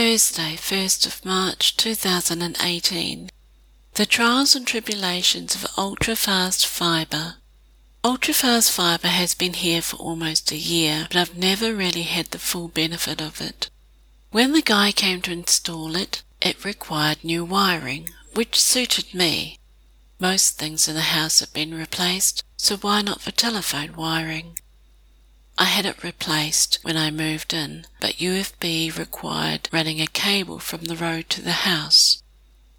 Thursday, 1st of March 2018. The Trials and Tribulations of Ultrafast Fiber. Ultrafast Fiber has been here for almost a year, but I've never really had the full benefit of it. When the guy came to install it, it required new wiring, which suited me. Most things in the house have been replaced, so why not for telephone wiring? I had it replaced when I moved in, but UFB required running a cable from the road to the house.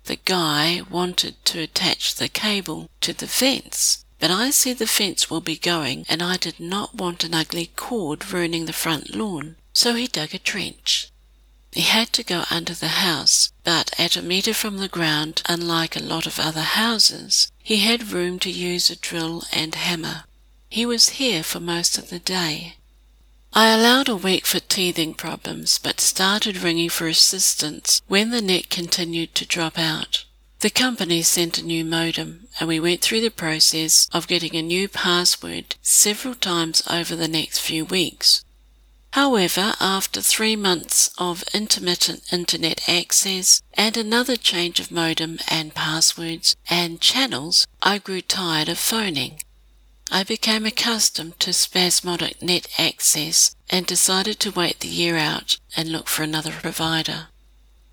The guy wanted to attach the cable to the fence, but I said the fence will be going and I did not want an ugly cord ruining the front lawn, so he dug a trench. He had to go under the house, but at a metre from the ground, unlike a lot of other houses, he had room to use a drill and hammer. He was here for most of the day. I allowed a week for teething problems, but started ringing for assistance when the net continued to drop out. The company sent a new modem, and we went through the process of getting a new password several times over the next few weeks. However, after three months of intermittent internet access and another change of modem and passwords and channels, I grew tired of phoning. I became accustomed to spasmodic net access and decided to wait the year out and look for another provider.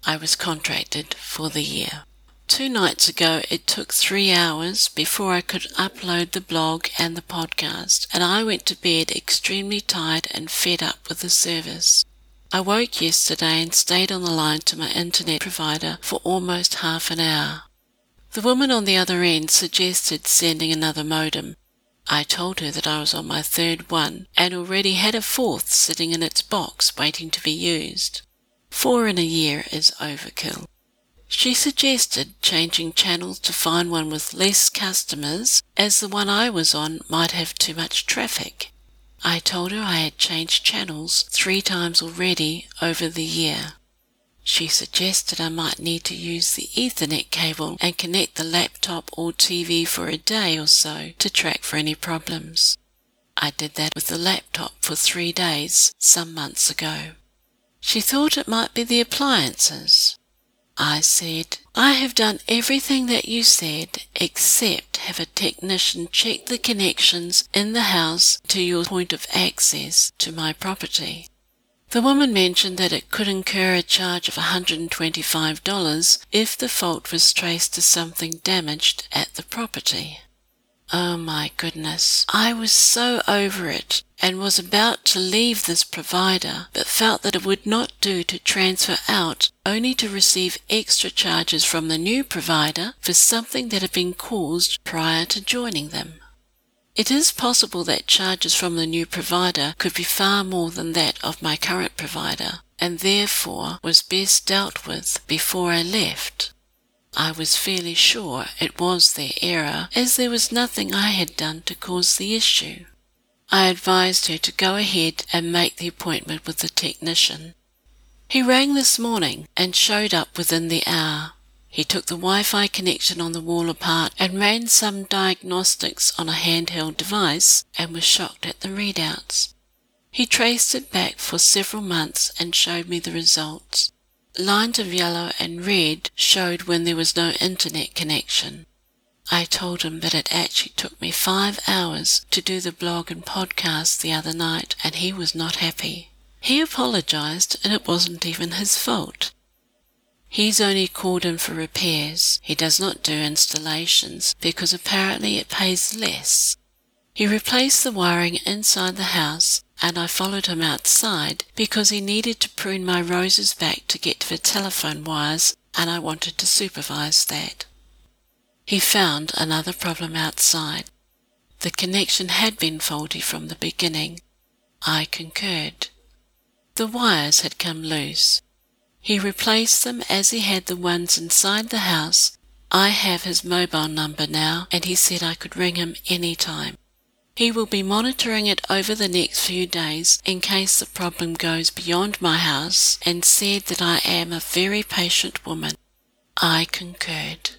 I was contracted for the year. Two nights ago, it took three hours before I could upload the blog and the podcast, and I went to bed extremely tired and fed up with the service. I woke yesterday and stayed on the line to my internet provider for almost half an hour. The woman on the other end suggested sending another modem, I told her that I was on my third one and already had a fourth sitting in its box waiting to be used. Four in a year is overkill. She suggested changing channels to find one with less customers, as the one I was on might have too much traffic. I told her I had changed channels three times already over the year. She suggested I might need to use the Ethernet cable and connect the laptop or TV for a day or so to track for any problems. I did that with the laptop for three days some months ago. She thought it might be the appliances. I said, I have done everything that you said except have a technician check the connections in the house to your point of access to my property. The woman mentioned that it could incur a charge of $125 if the fault was traced to something damaged at the property. Oh my goodness, I was so over it and was about to leave this provider, but felt that it would not do to transfer out only to receive extra charges from the new provider for something that had been caused prior to joining them. It is possible that charges from the new provider could be far more than that of my current provider, and therefore was best dealt with before I left. I was fairly sure it was their error, as there was nothing I had done to cause the issue. I advised her to go ahead and make the appointment with the technician. He rang this morning and showed up within the hour. He took the Wi-Fi connection on the wall apart and ran some diagnostics on a handheld device and was shocked at the readouts. He traced it back for several months and showed me the results. Lines of yellow and red showed when there was no internet connection. I told him that it actually took me five hours to do the blog and podcast the other night, and he was not happy. He apologized, and it wasn't even his fault. He's only called in for repairs. He does not do installations because apparently it pays less. He replaced the wiring inside the house and I followed him outside because he needed to prune my roses back to get to the telephone wires and I wanted to supervise that. He found another problem outside. The connection had been faulty from the beginning. I concurred. The wires had come loose. He replaced them as he had the ones inside the house. I have his mobile number now, and he said I could ring him any time. He will be monitoring it over the next few days in case the problem goes beyond my house and said that I am a very patient woman. I concurred.